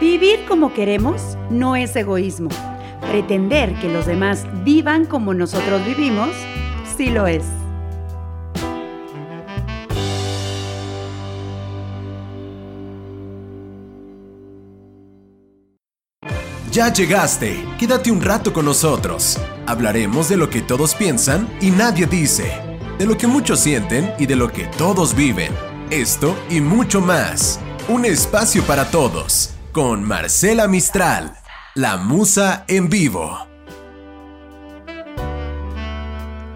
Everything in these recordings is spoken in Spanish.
Vivir como queremos no es egoísmo. Pretender que los demás vivan como nosotros vivimos, sí lo es. Ya llegaste, quédate un rato con nosotros. Hablaremos de lo que todos piensan y nadie dice, de lo que muchos sienten y de lo que todos viven. Esto y mucho más. Un espacio para todos con Marcela Mistral, la musa en vivo.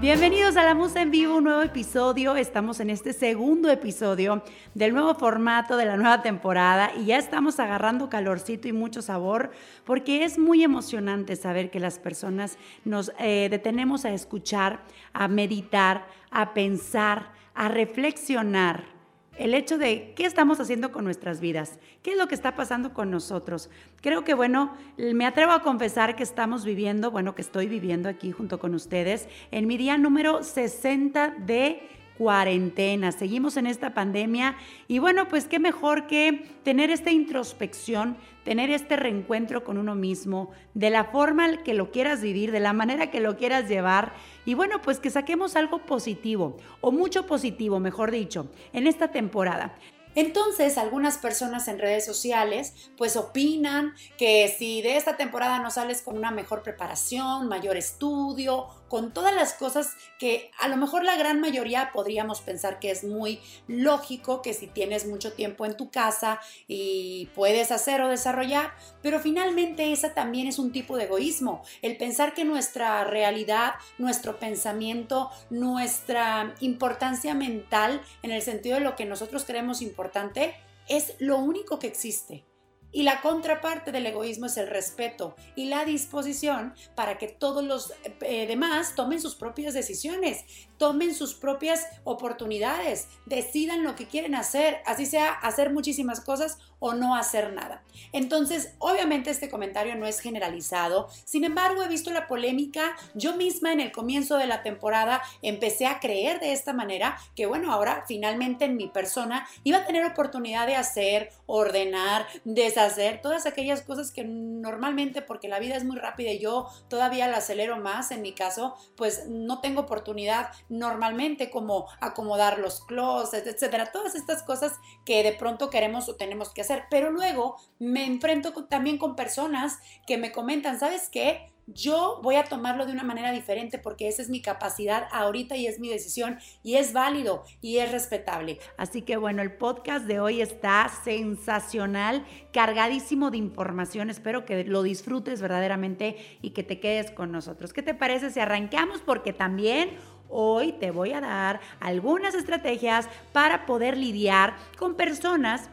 Bienvenidos a La Musa en Vivo, un nuevo episodio. Estamos en este segundo episodio del nuevo formato de la nueva temporada y ya estamos agarrando calorcito y mucho sabor porque es muy emocionante saber que las personas nos eh, detenemos a escuchar, a meditar, a pensar, a reflexionar el hecho de qué estamos haciendo con nuestras vidas, qué es lo que está pasando con nosotros. Creo que, bueno, me atrevo a confesar que estamos viviendo, bueno, que estoy viviendo aquí junto con ustedes en mi día número 60 de cuarentena, seguimos en esta pandemia y bueno, pues qué mejor que tener esta introspección, tener este reencuentro con uno mismo, de la forma que lo quieras vivir, de la manera que lo quieras llevar y bueno, pues que saquemos algo positivo o mucho positivo, mejor dicho, en esta temporada. Entonces, algunas personas en redes sociales pues opinan que si de esta temporada no sales con una mejor preparación, mayor estudio con todas las cosas que a lo mejor la gran mayoría podríamos pensar que es muy lógico que si tienes mucho tiempo en tu casa y puedes hacer o desarrollar, pero finalmente esa también es un tipo de egoísmo, el pensar que nuestra realidad, nuestro pensamiento, nuestra importancia mental en el sentido de lo que nosotros creemos importante es lo único que existe. Y la contraparte del egoísmo es el respeto y la disposición para que todos los eh, demás tomen sus propias decisiones, tomen sus propias oportunidades, decidan lo que quieren hacer, así sea hacer muchísimas cosas o no hacer nada. Entonces, obviamente este comentario no es generalizado, sin embargo he visto la polémica, yo misma en el comienzo de la temporada empecé a creer de esta manera que bueno, ahora finalmente en mi persona iba a tener oportunidad de hacer, ordenar, deshacer, todas aquellas cosas que normalmente porque la vida es muy rápida y yo todavía la acelero más en mi caso, pues no tengo oportunidad normalmente como acomodar los closets, etcétera, todas estas cosas que de pronto queremos o tenemos que hacer. Pero luego me enfrento también con personas que me comentan, ¿sabes qué? Yo voy a tomarlo de una manera diferente porque esa es mi capacidad ahorita y es mi decisión y es válido y es respetable. Así que bueno, el podcast de hoy está sensacional, cargadísimo de información. Espero que lo disfrutes verdaderamente y que te quedes con nosotros. ¿Qué te parece si arrancamos? Porque también Hoy te voy a dar algunas estrategias para poder lidiar con personas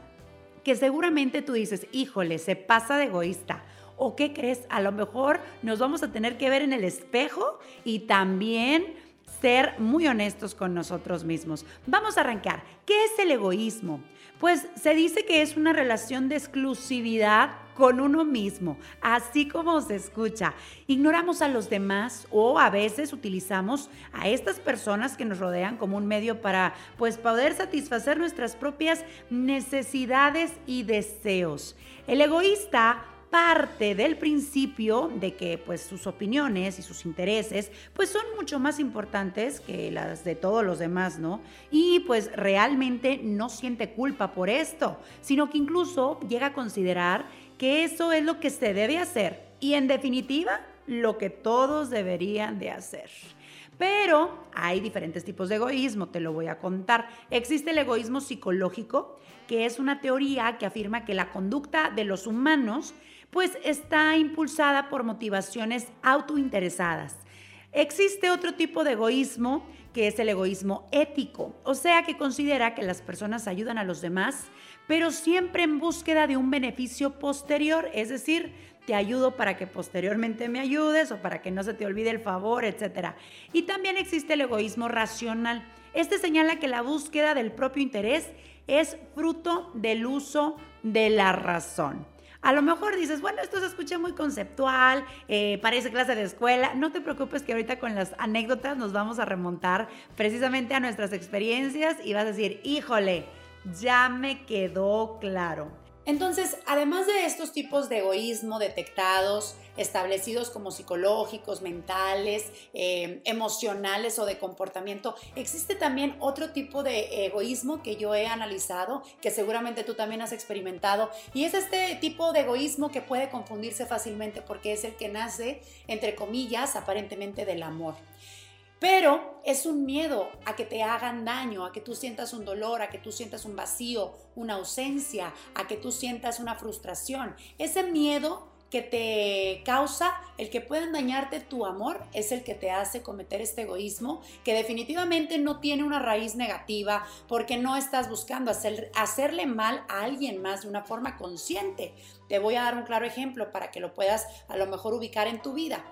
que seguramente tú dices, híjole, se pasa de egoísta. ¿O qué crees? A lo mejor nos vamos a tener que ver en el espejo y también ser muy honestos con nosotros mismos. Vamos a arrancar. ¿Qué es el egoísmo? Pues se dice que es una relación de exclusividad con uno mismo, así como se escucha. Ignoramos a los demás o a veces utilizamos a estas personas que nos rodean como un medio para pues poder satisfacer nuestras propias necesidades y deseos. El egoísta parte del principio de que pues sus opiniones y sus intereses pues son mucho más importantes que las de todos los demás, ¿no? Y pues realmente no siente culpa por esto, sino que incluso llega a considerar que eso es lo que se debe hacer y en definitiva lo que todos deberían de hacer. Pero hay diferentes tipos de egoísmo, te lo voy a contar. Existe el egoísmo psicológico, que es una teoría que afirma que la conducta de los humanos pues está impulsada por motivaciones autointeresadas. Existe otro tipo de egoísmo que es el egoísmo ético, o sea que considera que las personas ayudan a los demás, pero siempre en búsqueda de un beneficio posterior, es decir, te ayudo para que posteriormente me ayudes o para que no se te olvide el favor, etc. Y también existe el egoísmo racional. Este señala que la búsqueda del propio interés es fruto del uso de la razón. A lo mejor dices, bueno, esto se escucha muy conceptual, eh, parece clase de escuela. No te preocupes que ahorita con las anécdotas nos vamos a remontar precisamente a nuestras experiencias y vas a decir, híjole, ya me quedó claro. Entonces, además de estos tipos de egoísmo detectados, establecidos como psicológicos, mentales, eh, emocionales o de comportamiento, existe también otro tipo de egoísmo que yo he analizado, que seguramente tú también has experimentado, y es este tipo de egoísmo que puede confundirse fácilmente porque es el que nace, entre comillas, aparentemente del amor. Pero es un miedo a que te hagan daño, a que tú sientas un dolor, a que tú sientas un vacío, una ausencia, a que tú sientas una frustración. Ese miedo que te causa el que puedan dañarte tu amor es el que te hace cometer este egoísmo que definitivamente no tiene una raíz negativa porque no estás buscando hacer, hacerle mal a alguien más de una forma consciente. Te voy a dar un claro ejemplo para que lo puedas a lo mejor ubicar en tu vida.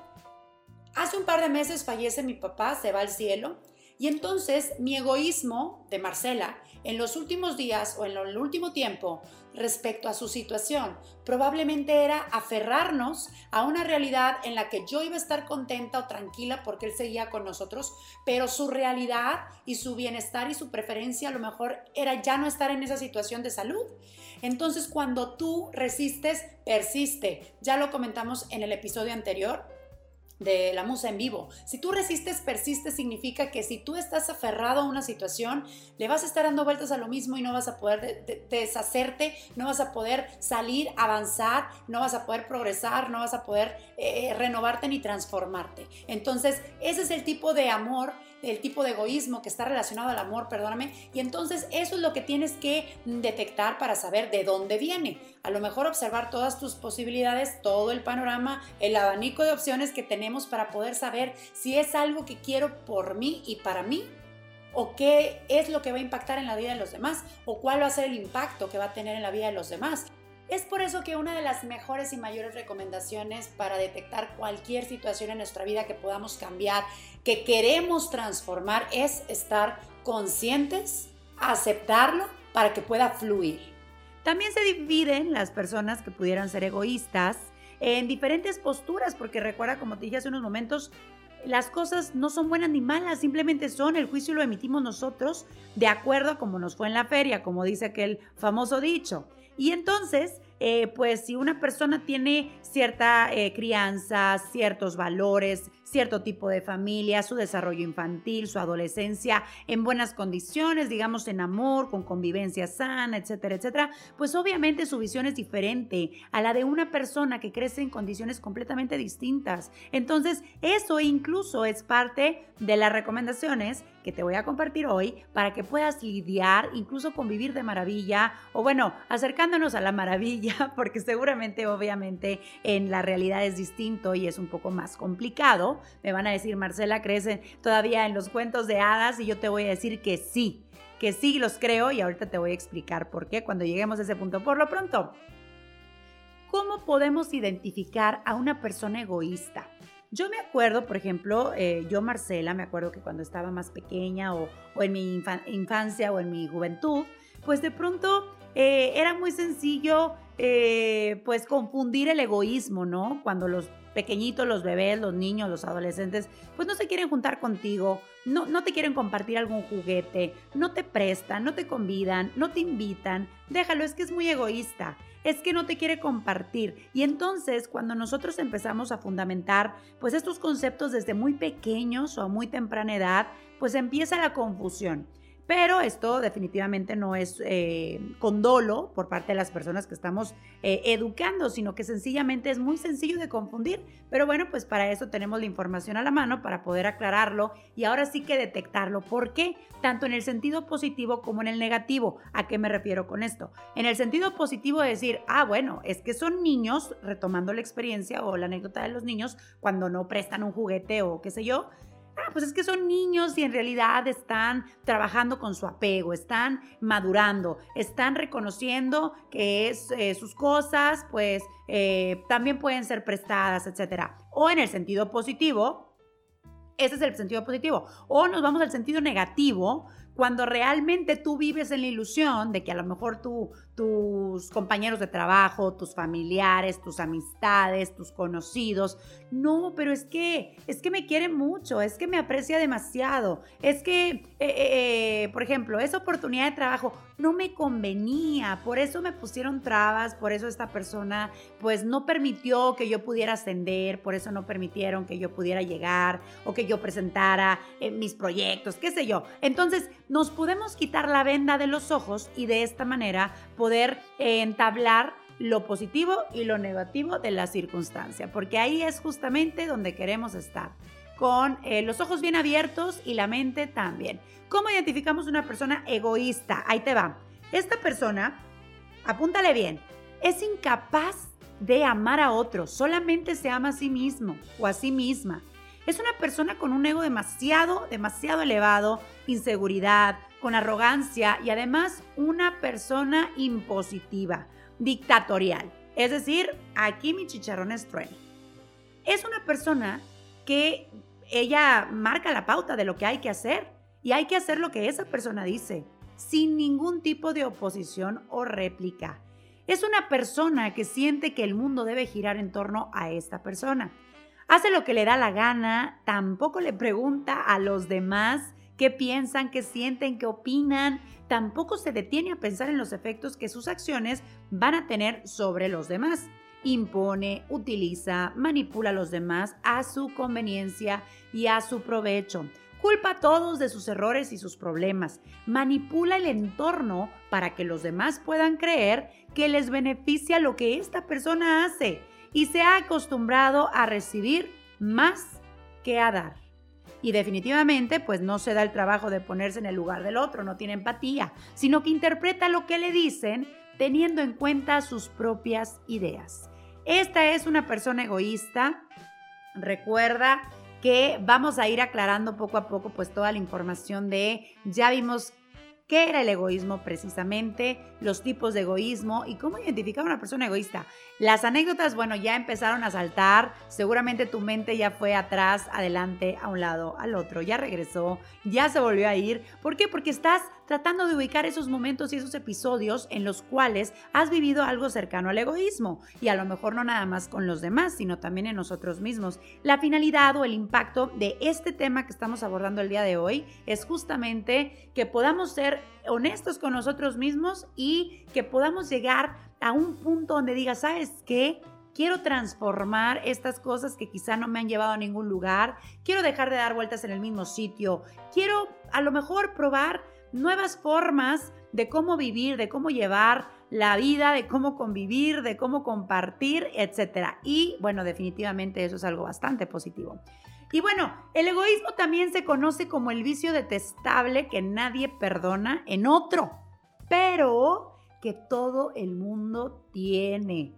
Hace un par de meses fallece mi papá, se va al cielo, y entonces mi egoísmo de Marcela en los últimos días o en el último tiempo respecto a su situación probablemente era aferrarnos a una realidad en la que yo iba a estar contenta o tranquila porque él seguía con nosotros, pero su realidad y su bienestar y su preferencia a lo mejor era ya no estar en esa situación de salud. Entonces cuando tú resistes, persiste. Ya lo comentamos en el episodio anterior de la musa en vivo. Si tú resistes, persistes, significa que si tú estás aferrado a una situación, le vas a estar dando vueltas a lo mismo y no vas a poder deshacerte, no vas a poder salir, avanzar, no vas a poder progresar, no vas a poder eh, renovarte ni transformarte. Entonces, ese es el tipo de amor el tipo de egoísmo que está relacionado al amor, perdóname, y entonces eso es lo que tienes que detectar para saber de dónde viene. A lo mejor observar todas tus posibilidades, todo el panorama, el abanico de opciones que tenemos para poder saber si es algo que quiero por mí y para mí o qué es lo que va a impactar en la vida de los demás o cuál va a ser el impacto que va a tener en la vida de los demás. Es por eso que una de las mejores y mayores recomendaciones para detectar cualquier situación en nuestra vida que podamos cambiar, que queremos transformar, es estar conscientes, aceptarlo para que pueda fluir. También se dividen las personas que pudieran ser egoístas en diferentes posturas, porque recuerda, como te dije hace unos momentos, las cosas no son buenas ni malas, simplemente son, el juicio lo emitimos nosotros de acuerdo a como nos fue en la feria, como dice aquel famoso dicho. Y entonces, eh, pues si una persona tiene cierta eh, crianza, ciertos valores, cierto tipo de familia, su desarrollo infantil, su adolescencia en buenas condiciones, digamos en amor, con convivencia sana, etcétera, etcétera, pues obviamente su visión es diferente a la de una persona que crece en condiciones completamente distintas. Entonces, eso incluso es parte de las recomendaciones que te voy a compartir hoy para que puedas lidiar, incluso convivir de maravilla o bueno, acercándonos a la maravilla, porque seguramente obviamente en la realidad es distinto y es un poco más complicado me van a decir, Marcela, ¿crees todavía en los cuentos de hadas? Y yo te voy a decir que sí, que sí los creo y ahorita te voy a explicar por qué cuando lleguemos a ese punto. Por lo pronto, ¿cómo podemos identificar a una persona egoísta? Yo me acuerdo, por ejemplo, eh, yo Marcela, me acuerdo que cuando estaba más pequeña o, en mi infancia o en mi juventud, pues de pronto eh, era muy sencillo eh, pues confundir el egoísmo, ¿no? Cuando los pequeñitos, los bebés, los niños, los adolescentes, pues no se quieren juntar contigo, no, no te quieren compartir algún juguete, no te prestan, no te convidan, no te invitan, déjalo, es que es muy egoísta es que no te quiere compartir. Y entonces, cuando nosotros empezamos a fundamentar pues estos conceptos desde muy pequeños o a muy temprana edad, pues empieza la confusión. Pero esto definitivamente no es eh, con dolo por parte de las personas que estamos eh, educando, sino que sencillamente es muy sencillo de confundir. Pero bueno, pues para eso tenemos la información a la mano para poder aclararlo y ahora sí que detectarlo. ¿Por qué? Tanto en el sentido positivo como en el negativo. ¿A qué me refiero con esto? En el sentido positivo de decir, ah, bueno, es que son niños, retomando la experiencia o la anécdota de los niños, cuando no prestan un juguete o qué sé yo, Ah, pues es que son niños y en realidad están trabajando con su apego, están madurando, están reconociendo que es, eh, sus cosas, pues eh, también pueden ser prestadas, etc. O en el sentido positivo, ese es el sentido positivo. O nos vamos al sentido negativo, cuando realmente tú vives en la ilusión de que a lo mejor tú, tus compañeros de trabajo, tus familiares, tus amistades, tus conocidos, no, pero es que, es que me quiere mucho, es que me aprecia demasiado, es que, eh, eh, eh, por ejemplo, esa oportunidad de trabajo no me convenía, por eso me pusieron trabas, por eso esta persona pues no permitió que yo pudiera ascender, por eso no permitieron que yo pudiera llegar o que yo presentara mis proyectos, qué sé yo. Entonces, nos podemos quitar la venda de los ojos y de esta manera poder entablar lo positivo y lo negativo de la circunstancia, porque ahí es justamente donde queremos estar, con eh, los ojos bien abiertos y la mente también. ¿Cómo identificamos una persona egoísta? Ahí te va. Esta persona, apúntale bien, es incapaz de amar a otros, solamente se ama a sí mismo o a sí misma. Es una persona con un ego demasiado, demasiado elevado, inseguridad, con arrogancia y además una persona impositiva, dictatorial. Es decir, aquí mi chicharrón es trueno. Es una persona que ella marca la pauta de lo que hay que hacer y hay que hacer lo que esa persona dice, sin ningún tipo de oposición o réplica. Es una persona que siente que el mundo debe girar en torno a esta persona hace lo que le da la gana, tampoco le pregunta a los demás qué piensan, qué sienten, qué opinan, tampoco se detiene a pensar en los efectos que sus acciones van a tener sobre los demás. Impone, utiliza, manipula a los demás a su conveniencia y a su provecho. Culpa a todos de sus errores y sus problemas. Manipula el entorno para que los demás puedan creer que les beneficia lo que esta persona hace y se ha acostumbrado a recibir más que a dar. Y definitivamente, pues no se da el trabajo de ponerse en el lugar del otro, no tiene empatía, sino que interpreta lo que le dicen teniendo en cuenta sus propias ideas. Esta es una persona egoísta. Recuerda que vamos a ir aclarando poco a poco pues toda la información de, ya vimos qué era el egoísmo precisamente, los tipos de egoísmo y cómo identificar a una persona egoísta. Las anécdotas, bueno, ya empezaron a saltar, seguramente tu mente ya fue atrás, adelante, a un lado, al otro, ya regresó, ya se volvió a ir. ¿Por qué? Porque estás tratando de ubicar esos momentos y esos episodios en los cuales has vivido algo cercano al egoísmo y a lo mejor no nada más con los demás, sino también en nosotros mismos. La finalidad o el impacto de este tema que estamos abordando el día de hoy es justamente que podamos ser honestos con nosotros mismos y que podamos llegar a un punto donde digas, ¿sabes qué? quiero transformar estas cosas que quizá no me han llevado a ningún lugar, quiero dejar de dar vueltas en el mismo sitio, quiero a lo mejor probar nuevas formas de cómo vivir, de cómo llevar la vida, de cómo convivir, de cómo compartir, etc. Y bueno, definitivamente eso es algo bastante positivo. Y bueno, el egoísmo también se conoce como el vicio detestable que nadie perdona en otro, pero que todo el mundo tiene.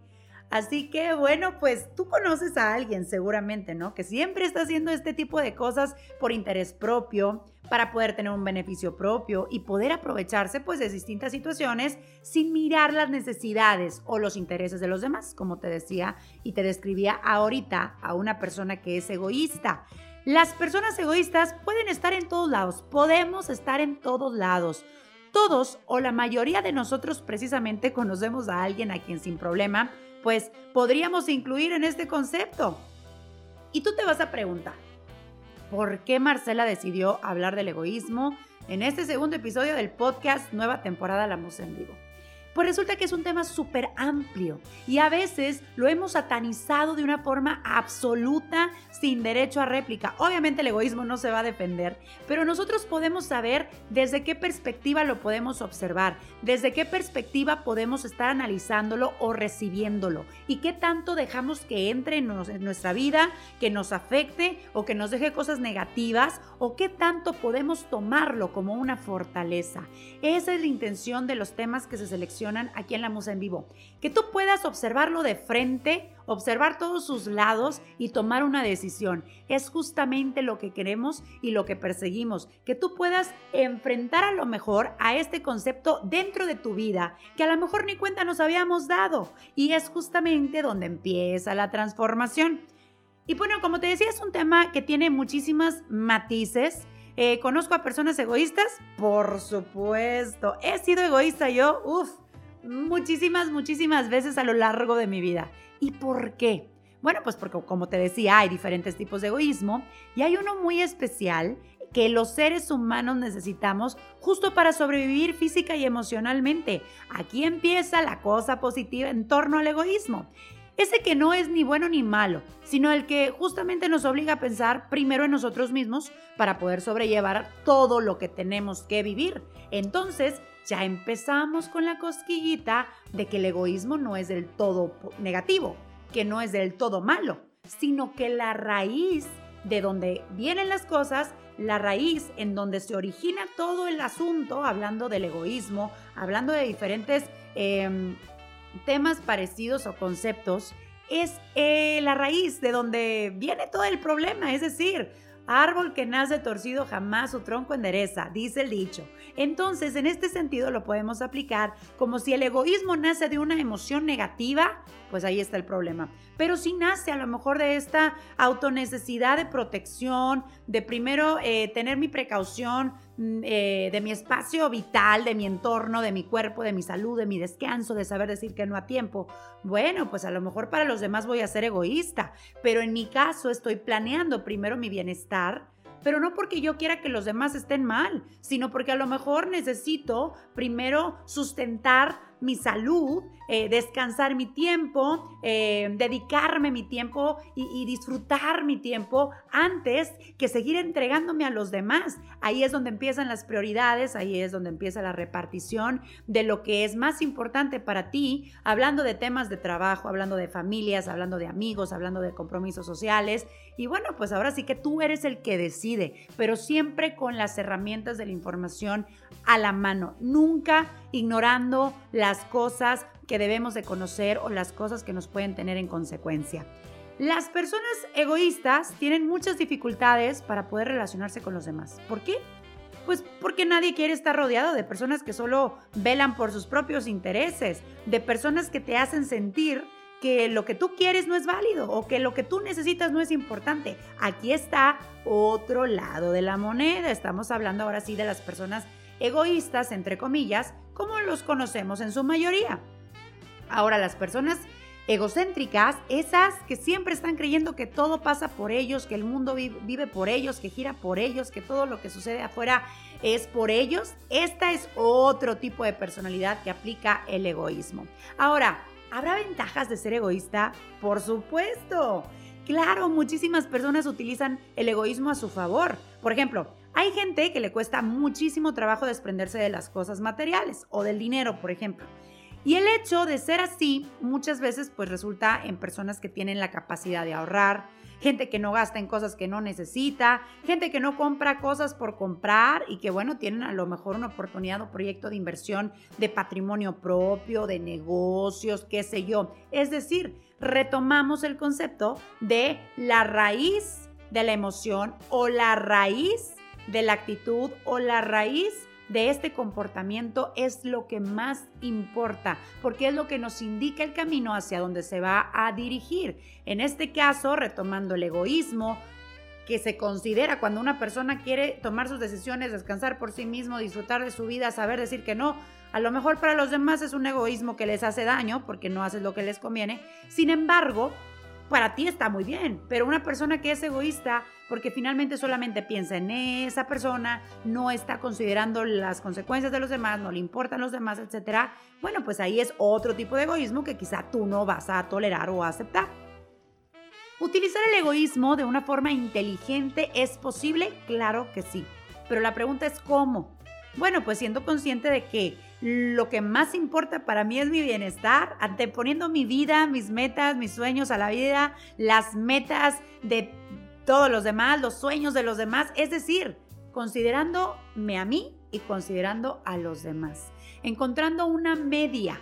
Así que bueno, pues tú conoces a alguien seguramente, ¿no? Que siempre está haciendo este tipo de cosas por interés propio, para poder tener un beneficio propio y poder aprovecharse pues de distintas situaciones sin mirar las necesidades o los intereses de los demás, como te decía y te describía ahorita a una persona que es egoísta. Las personas egoístas pueden estar en todos lados, podemos estar en todos lados. Todos o la mayoría de nosotros precisamente conocemos a alguien a quien sin problema pues podríamos incluir en este concepto. Y tú te vas a preguntar, ¿por qué Marcela decidió hablar del egoísmo en este segundo episodio del podcast Nueva temporada La Musa en Vivo? Pues resulta que es un tema súper amplio y a veces lo hemos satanizado de una forma absoluta sin derecho a réplica. Obviamente el egoísmo no se va a defender, pero nosotros podemos saber desde qué perspectiva lo podemos observar, desde qué perspectiva podemos estar analizándolo o recibiéndolo y qué tanto dejamos que entre en nuestra vida, que nos afecte o que nos deje cosas negativas o qué tanto podemos tomarlo como una fortaleza. Esa es la intención de los temas que se seleccionan aquí en la Musa en Vivo. Que tú puedas observarlo de frente, observar todos sus lados y tomar una decisión. Es justamente lo que queremos y lo que perseguimos. Que tú puedas enfrentar a lo mejor a este concepto dentro de tu vida, que a lo mejor ni cuenta nos habíamos dado. Y es justamente donde empieza la transformación. Y bueno, como te decía, es un tema que tiene muchísimas matices Eh, ¿Conozco a personas egoístas? Por supuesto. He sido egoísta yo, uff, muchísimas, muchísimas veces a lo largo de mi vida. ¿Y por qué? Bueno, pues porque como te decía, hay diferentes tipos de egoísmo y hay uno muy especial que los seres humanos necesitamos justo para sobrevivir física y emocionalmente. Aquí empieza la cosa positiva en torno al egoísmo. Ese que no es ni bueno ni malo, sino el que justamente nos obliga a pensar primero en nosotros mismos para poder sobrellevar todo lo que tenemos que vivir. Entonces, ya empezamos con la cosquillita de que el egoísmo no es del todo negativo, que no es del todo malo, sino que la raíz de donde vienen las cosas, la raíz en donde se origina todo el asunto, hablando del egoísmo, hablando de diferentes em, temas parecidos o conceptos, es eh, la raíz de donde viene todo el problema, es decir, Árbol que nace torcido jamás su tronco endereza, dice el dicho. Entonces, en este sentido lo podemos aplicar como si el egoísmo nace de una emoción negativa, pues ahí está el problema. Pero si nace a lo mejor de esta autonecesidad de protección, de primero eh, tener mi precaución eh, de mi espacio vital, de mi entorno, de mi cuerpo, de mi salud, de mi descanso, de saber decir que no a tiempo. Bueno, pues a lo mejor para los demás voy a ser egoísta, pero en mi caso estoy planeando primero mi bienestar pero no porque yo quiera que los demás estén mal, sino porque a lo mejor necesito primero sustentar mi salud, eh, descansar mi tiempo, eh, dedicarme mi tiempo y, y, disfrutar mi tiempo antes que seguir entregándome a los demás. Ahí es donde empiezan las prioridades, ahí es donde empieza la repartición de lo que es más importante para ti, hablando de temas de trabajo, hablando de familias, hablando de amigos, hablando de compromisos sociales. Y bueno, pues ahora sí que tú eres el que decide, pero siempre con las herramientas de la información a la mano, nunca ignorando las cosas que debemos de conocer o las cosas que nos pueden tener en consecuencia. Las personas egoístas tienen muchas dificultades para poder relacionarse con los demás. ¿Por qué? Pues porque nadie quiere estar rodeado de personas que solo velan por sus propios intereses, de personas que te hacen sentir que lo que tú quieres no es válido o que lo que tú necesitas no es importante. Aquí está otro lado de la moneda. Estamos hablando ahora sí de las personas egoístas, entre comillas, como los conocemos en su mayoría. Ahora, las personas egocéntricas, esas que siempre están creyendo que todo pasa por ellos, que el mundo vive por ellos, que gira por ellos, que todo lo que sucede afuera es por ellos, esta es otro tipo de personalidad que aplica el egoísmo. Ahora, ¿habrá ventajas de ser egoísta? Por supuesto. Claro, muchísimas personas utilizan el egoísmo a su favor. Por ejemplo, hay gente que le cuesta muchísimo trabajo desprenderse de las cosas materiales o del dinero, por ejemplo. Y el hecho de ser así muchas veces pues resulta en personas que tienen la capacidad de ahorrar, gente que no gasta en cosas que no necesita, gente que no compra cosas por comprar y que bueno, tienen a lo mejor una oportunidad o proyecto de inversión de patrimonio propio, de negocios, qué sé yo. Es decir, retomamos el concepto de la raíz de la emoción o la raíz de la actitud o la raíz de este comportamiento es lo que más importa, porque es lo que nos indica el camino hacia donde se va a dirigir. En este caso, retomando el egoísmo, que se considera cuando una persona quiere tomar sus decisiones, descansar por sí mismo, disfrutar de su vida, saber decir que no, a lo mejor para los demás es un egoísmo que les hace daño porque no haces lo que les conviene. Sin embargo, para ti está muy bien, pero una persona que es egoísta porque finalmente solamente piensa en esa persona, no está considerando las consecuencias de los demás, no le importan los demás, etcétera, bueno, pues ahí es otro tipo de egoísmo que quizá tú no vas a tolerar o aceptar. ¿Utilizar el egoísmo de una forma inteligente es posible? Claro que sí. Pero la pregunta es ¿cómo? Bueno, pues siendo consciente de que lo que más importa para mí es mi bienestar, anteponiendo mi vida, mis metas, mis sueños a la vida, las metas de todos los demás, los sueños de los demás, es decir, considerándome a mí y considerando a los demás, encontrando una media,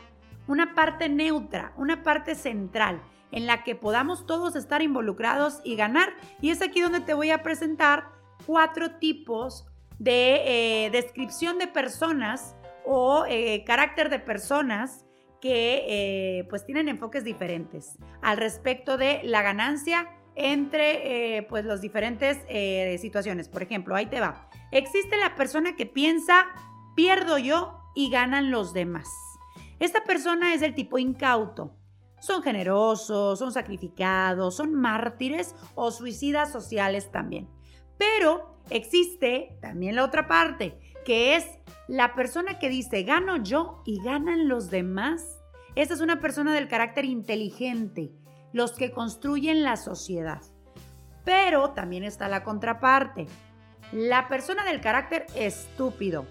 una parte neutra, una parte central en la que podamos todos estar involucrados y ganar. Y es aquí donde te voy a presentar cuatro tipos de eh, descripción de personas o eh, carácter de personas que eh, pues tienen enfoques diferentes al respecto de la ganancia, entre eh, pues las diferentes eh, situaciones. Por ejemplo, ahí te va. Existe la persona que piensa, pierdo yo y ganan los demás. Esta persona es del tipo incauto. Son generosos, son sacrificados, son mártires o suicidas sociales también. Pero existe también la otra parte, que es la persona que dice, gano yo y ganan los demás. Esta es una persona del carácter inteligente, los que construyen la sociedad. Pero también está la contraparte, la persona del carácter estúpido.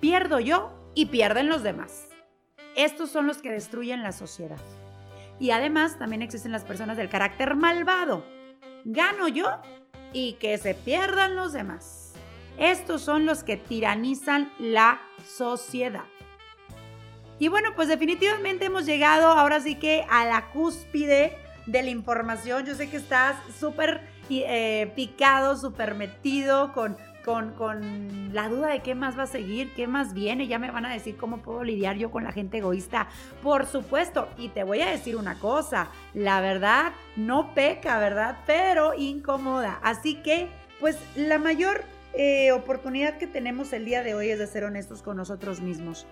Pierdo yo y pierden los demás. Estos son los que destruyen la sociedad. Y además también existen las personas del carácter malvado. Gano yo y que se pierdan los demás. Estos son los que tiranizan la sociedad. Y bueno, pues definitivamente hemos llegado ahora sí que a la cúspide de la información. Yo sé que estás súper eh, picado, súper metido con con, la duda de qué más va a seguir, qué más viene, ya me van a decir cómo puedo lidiar yo con la gente egoísta. Por supuesto, y te voy a decir una cosa, la verdad no peca, ¿verdad? Pero incomoda. Así que, pues la mayor eh, oportunidad que tenemos el día de hoy es de ser honestos con nosotros mismos.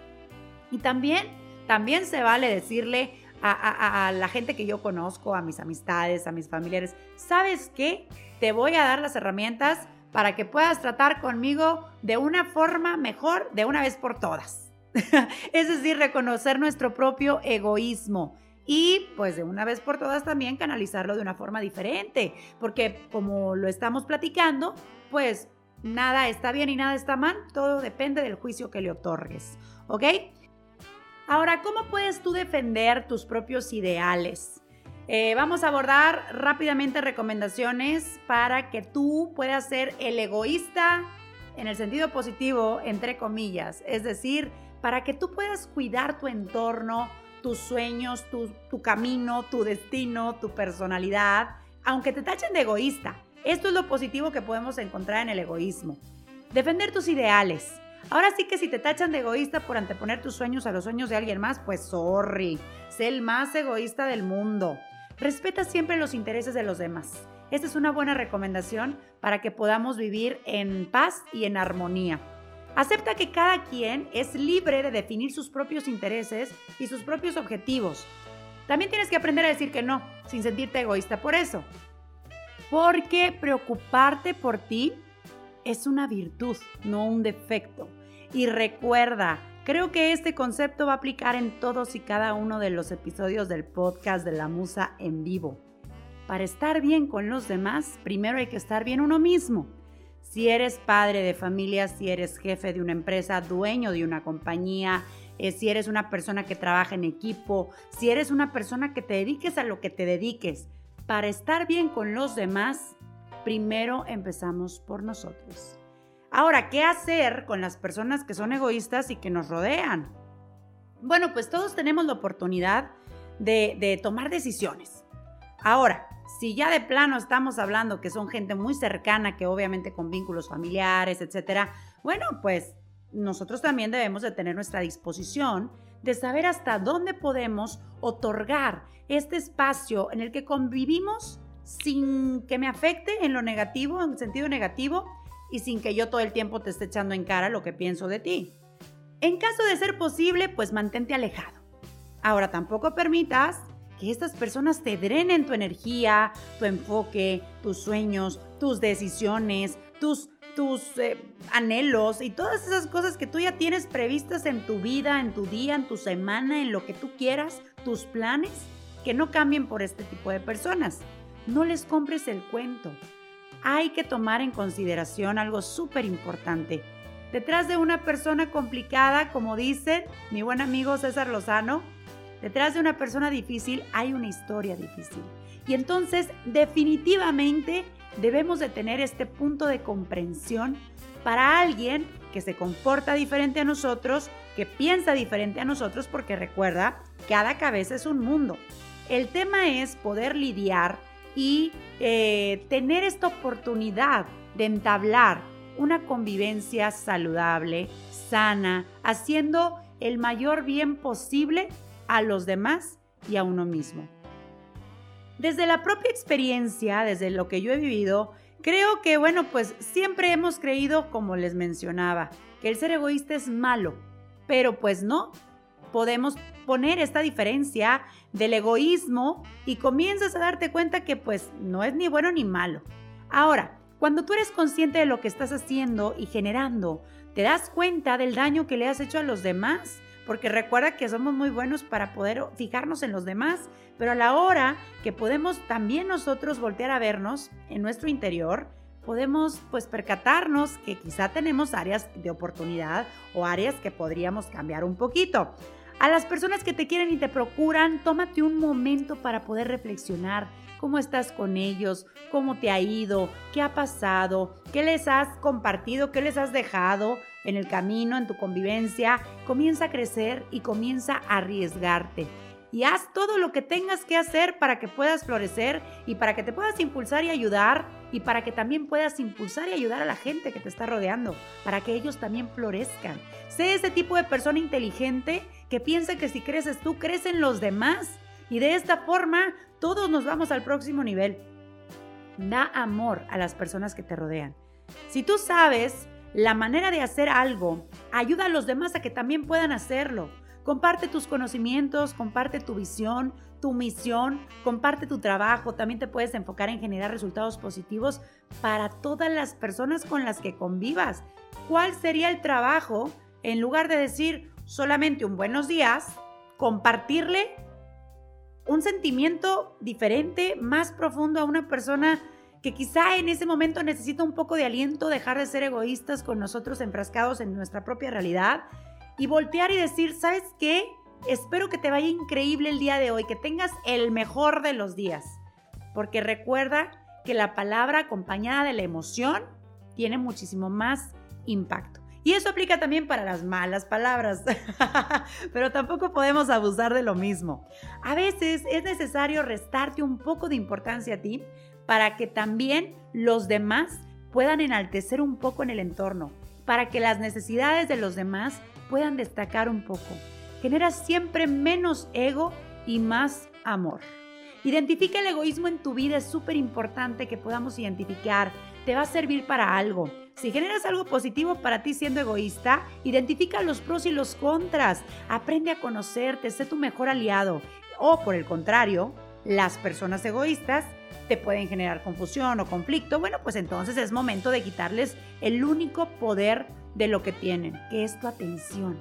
Y también, también se vale decirle a, a, la gente que yo conozco, a mis amistades, a mis familiares, ¿sabes qué? Te voy a dar las herramientas para que puedas tratar conmigo de una forma mejor de una vez por todas. es decir, reconocer nuestro propio egoísmo y pues de una vez por todas también canalizarlo de una forma diferente, porque como lo estamos platicando, pues nada está bien y nada está mal, todo depende del juicio que le otorgues, ¿ok? Ahora, ¿cómo puedes tú defender tus propios ideales? Eh, vamos a abordar rápidamente recomendaciones para que tú puedas ser el egoísta en el sentido positivo, entre comillas. Es decir, para que tú puedas cuidar tu entorno, tus sueños, tu, tu camino, tu destino, tu personalidad, aunque te tachen de egoísta. Esto es lo positivo que podemos encontrar en el egoísmo. Defender tus ideales. Ahora sí que si te tachan de egoísta por anteponer tus sueños a los sueños de alguien más, pues sorry, sé el más egoísta del mundo. Respeta siempre los intereses de los demás. Esta es una buena recomendación para que podamos vivir en paz y en armonía. Acepta que cada quien es libre de definir sus propios intereses y sus propios objetivos. También tienes que aprender a decir que no, sin sentirte egoísta por eso. Porque preocuparte por ti es una virtud, no un defecto. Y recuerda, Creo que este concepto va a aplicar en todos y cada uno de los episodios del podcast de la Musa en vivo. Para estar bien con los demás, primero hay que estar bien uno mismo. Si eres padre de familia, si eres jefe de una empresa, dueño de una compañía, eh, si eres una persona que trabaja en equipo, si eres una persona que te dediques a lo que te dediques, para estar bien con los demás, primero empezamos por nosotros. Ahora, ¿qué hacer con las personas que son egoístas y que nos rodean? Bueno, pues todos tenemos la oportunidad de, tomar decisiones. Ahora, si ya de plano estamos hablando que son gente muy cercana, que obviamente con vínculos familiares, etcétera, bueno, pues nosotros también debemos de tener nuestra disposición de saber hasta dónde podemos otorgar este espacio en el que convivimos sin que me afecte en lo negativo, en sentido negativo, y sin que yo todo el tiempo te esté echando en cara lo que pienso de ti. En caso de ser posible, pues mantente alejado. Ahora tampoco permitas que estas personas te drenen tu energía, tu enfoque, tus sueños, tus decisiones, tus, tus eh, anhelos y todas esas cosas que tú ya tienes previstas en tu vida, en tu día, en tu semana, en lo que tú quieras, tus planes, que no cambien por este tipo de personas. No les compres el cuento hay que tomar en consideración algo súper importante. Detrás de una persona complicada, como dice mi buen amigo César Lozano, detrás de una persona difícil hay una historia difícil. Y entonces definitivamente debemos de tener este punto de comprensión para alguien que se comporta diferente a nosotros, que piensa diferente a nosotros, porque recuerda, cada cabeza es un mundo. El tema es poder lidiar y eh, tener esta oportunidad de entablar una convivencia saludable, sana, haciendo el mayor bien posible a los demás y a uno mismo. Desde la propia experiencia, desde lo que yo he vivido, creo que, bueno, pues siempre hemos creído, como les mencionaba, que el ser egoísta es malo, pero pues no. Podemos poner esta diferencia del egoísmo y comienzas a darte cuenta que pues no es ni bueno ni malo. Ahora, cuando tú eres consciente de lo que estás haciendo y generando, te das cuenta del daño que le has hecho a los demás porque recuerda que somos muy buenos para poder fijarnos en los demás, pero a la hora que podemos también nosotros voltear a vernos en nuestro interior, podemos pues percatarnos que quizá tenemos áreas de oportunidad o áreas que podríamos cambiar un poquito. A las personas que te quieren y te procuran, tómate un momento para poder reflexionar cómo estás con ellos, cómo te ha ido, qué ha pasado, qué les has compartido, qué les has dejado en el camino, en tu convivencia. Comienza a crecer y comienza a arriesgarte. Y haz todo lo que tengas que hacer para que puedas florecer y para que te puedas impulsar y ayudar y para que también puedas impulsar y ayudar a la gente que te está rodeando, para que ellos también florezcan. Sé ese tipo de persona inteligente que piensa que si creces tú, crecen los demás. Y de esta forma todos nos vamos al próximo nivel. Da amor a las personas que te rodean. Si tú sabes la manera de hacer algo, ayuda a los demás a que también puedan hacerlo. Comparte tus conocimientos, comparte tu visión, tu misión, comparte tu trabajo. También te puedes enfocar en generar resultados positivos para todas las personas con las que convivas. ¿Cuál sería el trabajo en lugar de decir solamente un buenos días, compartirle un sentimiento diferente, más profundo a una persona que quizá en ese momento necesita un poco de aliento, dejar de ser egoístas con nosotros enfrascados en nuestra propia realidad y voltear y decir, ¿sabes qué? Espero que te vaya increíble el día de hoy, que tengas el mejor de los días. Porque recuerda que la palabra acompañada de la emoción tiene muchísimo más impacto. Y eso aplica también para las malas palabras, pero tampoco podemos abusar de lo mismo. A veces es necesario restarte un poco de importancia a ti para que también los demás puedan enaltecer un poco en el entorno, para que las necesidades de los demás puedan destacar un poco. Genera siempre menos ego y más amor. Identifica el egoísmo en tu vida, es súper importante que podamos identificar. Te va a servir para algo. Si generas algo positivo para ti siendo egoísta, identifica los pros y los contras. Aprende a conocerte, sé tu mejor aliado. O por el contrario, las personas egoístas te pueden generar confusión o conflicto, bueno, pues entonces es momento de quitarles el único poder de lo que tienen, que es tu atención.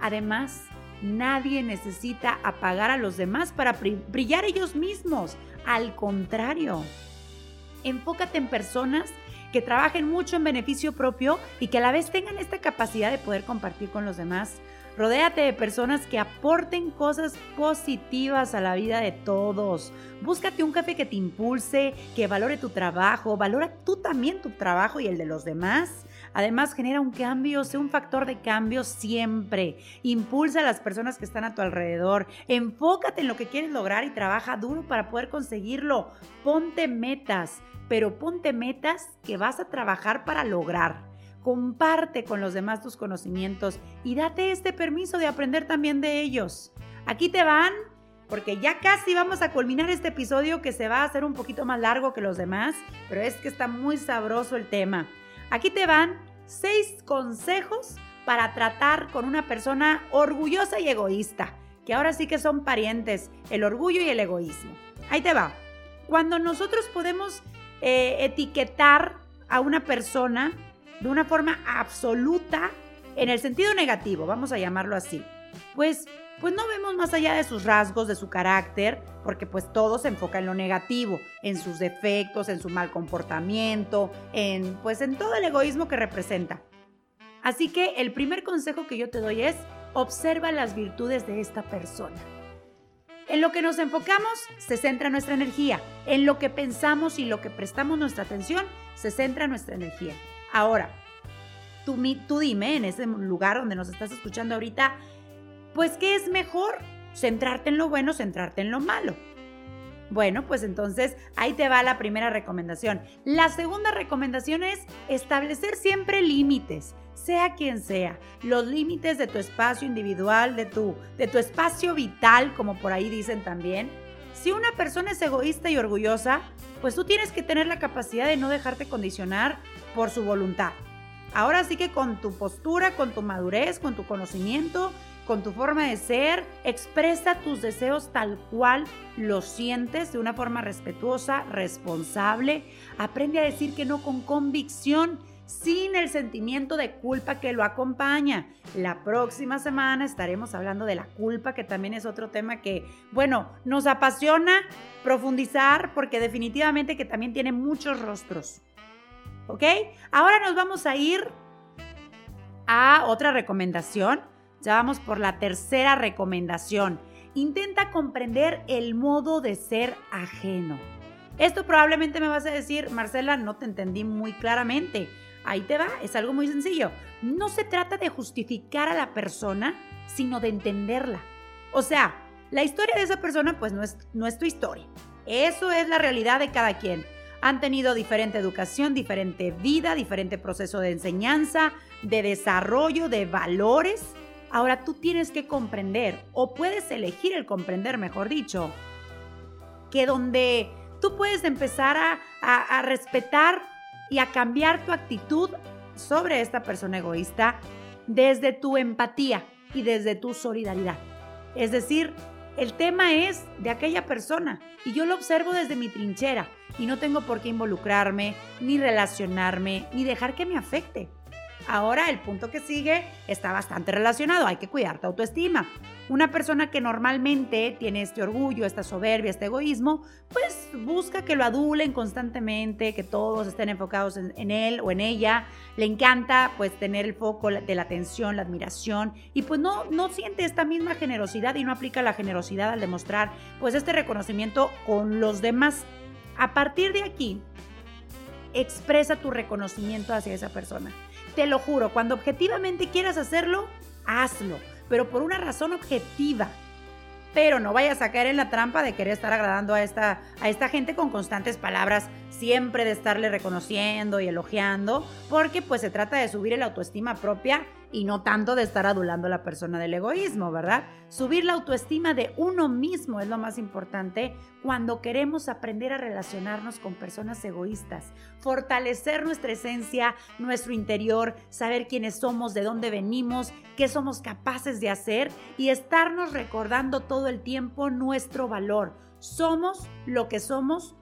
Además, nadie necesita apagar a los demás para brillar ellos mismos. Al contrario, enfócate en personas que trabajen mucho en beneficio propio y que a la vez tengan esta capacidad de poder compartir con los demás Rodéate de personas que aporten cosas positivas a la vida de todos. Búscate un café que te impulse, que valore tu trabajo, valora tú también tu trabajo y el de los demás. Además, genera un cambio, sé un factor de cambio siempre. Impulsa a las personas que están a tu alrededor. Enfócate en lo que quieres lograr y trabaja duro para poder conseguirlo. Ponte metas, pero ponte metas que vas a trabajar para lograr comparte con los demás tus conocimientos y date este permiso de aprender también de ellos. Aquí te van, porque ya casi vamos a culminar este episodio que se va a hacer un poquito más largo que los demás, pero es que está muy sabroso el tema. Aquí te van seis consejos para tratar con una persona orgullosa y egoísta, que ahora sí que son parientes, el orgullo y el egoísmo. Ahí te va. Cuando nosotros podemos eh, etiquetar a una persona de una forma absoluta en el sentido negativo, vamos a llamarlo así. Pues pues no vemos más allá de sus rasgos, de su carácter, porque pues todo se enfoca en lo negativo, en sus defectos, en su mal comportamiento, en pues en todo el egoísmo que representa. Así que el primer consejo que yo te doy es observa las virtudes de esta persona. En lo que nos enfocamos se centra nuestra energía, en lo que pensamos y lo que prestamos nuestra atención se centra nuestra energía. Ahora, tú, tú dime en ese lugar donde nos estás escuchando ahorita, pues ¿qué es mejor? ¿Centrarte en lo bueno, centrarte en lo malo? Bueno, pues entonces ahí te va la primera recomendación. La segunda recomendación es establecer siempre límites, sea quien sea, los límites de tu espacio individual, de tu, de tu espacio vital, como por ahí dicen también, Si una persona es egoísta y orgullosa, pues tú tienes que tener la capacidad de no dejarte condicionar por su voluntad. Ahora sí que con tu postura, con tu madurez, con tu conocimiento, con tu forma de ser, expresa tus deseos tal cual los sientes de una forma respetuosa, responsable. Aprende a decir que no con convicción, sin el sentimiento de culpa que lo acompaña. La próxima semana estaremos hablando de la culpa, que también es otro tema que, bueno, nos apasiona profundizar porque definitivamente que también tiene muchos rostros. ¿Ok? Ahora nos vamos a ir a otra recomendación ya vamos por la tercera recomendación. Intenta comprender el modo de ser ajeno. Esto probablemente me vas a decir, Marcela, no te entendí muy claramente. Ahí te va, es algo muy sencillo. No se trata de justificar a la persona, sino de entenderla. O sea, la historia de esa persona pues no es, no es tu historia. Eso es la realidad de cada quien. Han tenido diferente educación, diferente vida, diferente proceso de enseñanza, de desarrollo, de valores Ahora tú tienes que comprender, o puedes elegir el comprender, mejor dicho, que donde tú puedes empezar a, respetar y a cambiar tu actitud sobre esta persona egoísta desde tu empatía y desde tu solidaridad. Es decir, el tema es de aquella persona y yo lo observo desde mi trinchera y no tengo por qué involucrarme, ni relacionarme, ni dejar que me afecte. Ahora el punto que sigue está bastante relacionado, hay que cuidar tu autoestima. Una persona que normalmente tiene este orgullo, esta soberbia, este egoísmo, pues busca que lo adulen constantemente, que todos estén enfocados en, él o en ella. Le encanta pues tener el foco de la atención, la admiración y pues no, no siente esta misma generosidad y no aplica la generosidad al demostrar pues este reconocimiento con los demás. A partir de aquí, expresa tu reconocimiento hacia esa persona te lo juro, cuando objetivamente quieras hacerlo, hazlo, pero por una razón objetiva. Pero no vayas a caer en la trampa de querer estar agradando a esta, a esta gente con constantes palabras, siempre de estarle reconociendo y elogiando, porque pues se trata de subir la autoestima propia y no tanto de estar adulando a la persona del egoísmo, ¿verdad? Subir la autoestima de uno mismo es lo más importante cuando queremos aprender a relacionarnos con personas egoístas, fortalecer nuestra esencia, nuestro interior, saber quiénes somos, de dónde venimos, qué somos capaces de hacer y estarnos recordando todo el tiempo nuestro valor. Somos lo que somos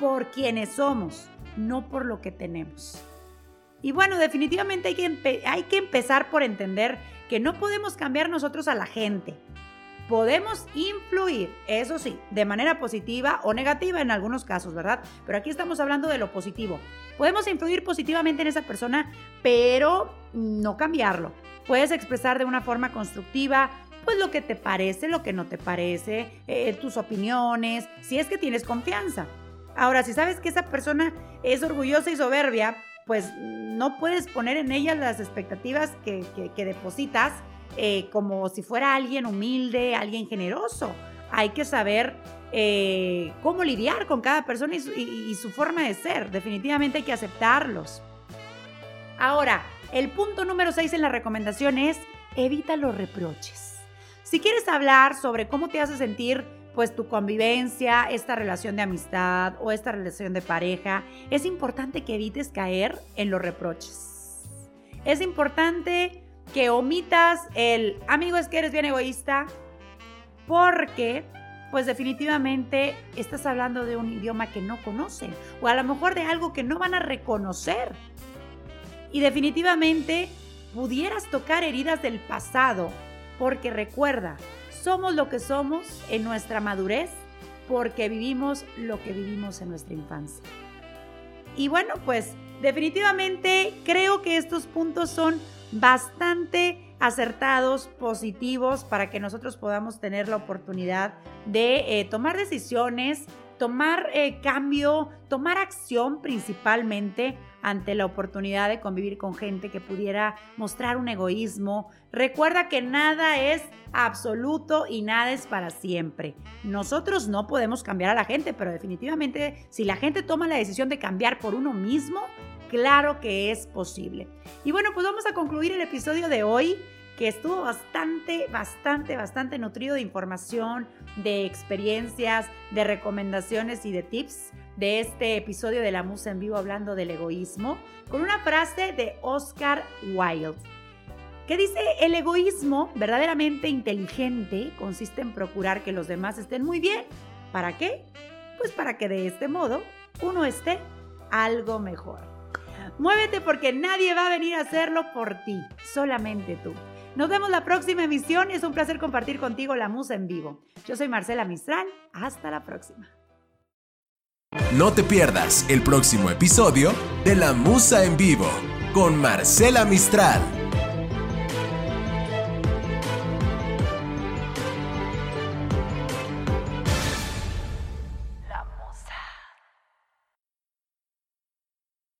por quienes somos, no por lo que tenemos. Y bueno, definitivamente hay que, hay que empezar por entender que no podemos cambiar nosotros a la gente. Podemos influir, eso sí, de manera positiva o negativa en algunos casos, ¿verdad? Pero aquí estamos hablando de lo positivo. Podemos influir positivamente en esa persona, pero no cambiarlo. Puedes expresar de una forma constructiva, pues lo que te parece, lo que no te parece, eh, tus opiniones, si es que tienes confianza. Ahora, si sabes que esa persona es orgullosa y soberbia, pues no puedes poner en ella las expectativas que, depositas eh, como si fuera alguien humilde, alguien generoso. Hay que saber eh, cómo lidiar con cada persona y su, forma de ser. Definitivamente hay que aceptarlos. Ahora, el punto número 6 en la recomendación es evita los reproches. Si quieres hablar sobre cómo te hace sentir pues tu convivencia, esta relación de amistad o esta relación de pareja, es importante que evites caer en los reproches. Es importante que omitas el amigo es que eres bien egoísta porque pues definitivamente estás hablando de un idioma que no conocen o a lo mejor de algo que no van a reconocer. Y definitivamente pudieras tocar heridas del pasado porque recuerda, somos lo que somos en nuestra madurez porque vivimos lo que vivimos en nuestra infancia. Y bueno, pues definitivamente creo que estos puntos son bastante acertados, positivos, para que nosotros podamos tener la oportunidad de eh, tomar decisiones, tomar eh, cambio, tomar acción principalmente ante la oportunidad de convivir con gente que pudiera mostrar un egoísmo. Recuerda que nada es absoluto y nada es para siempre. Nosotros no podemos cambiar a la gente, pero definitivamente si la gente toma la decisión de cambiar por uno mismo, claro que es posible. Y bueno, pues vamos a concluir el episodio de hoy que estuvo bastante, bastante, bastante nutrido de información, de experiencias, de recomendaciones y de tips de este episodio de La Musa en Vivo hablando del egoísmo, con una frase de Oscar Wilde, que dice, el egoísmo verdaderamente inteligente consiste en procurar que los demás estén muy bien. ¿Para qué? Pues para que de este modo uno esté algo mejor. Muévete porque nadie va a venir a hacerlo por ti, solamente tú. Nos vemos la próxima emisión y es un placer compartir contigo la musa en vivo. Yo soy Marcela Mistral, hasta la próxima. No te pierdas el próximo episodio de La Musa en Vivo con Marcela Mistral.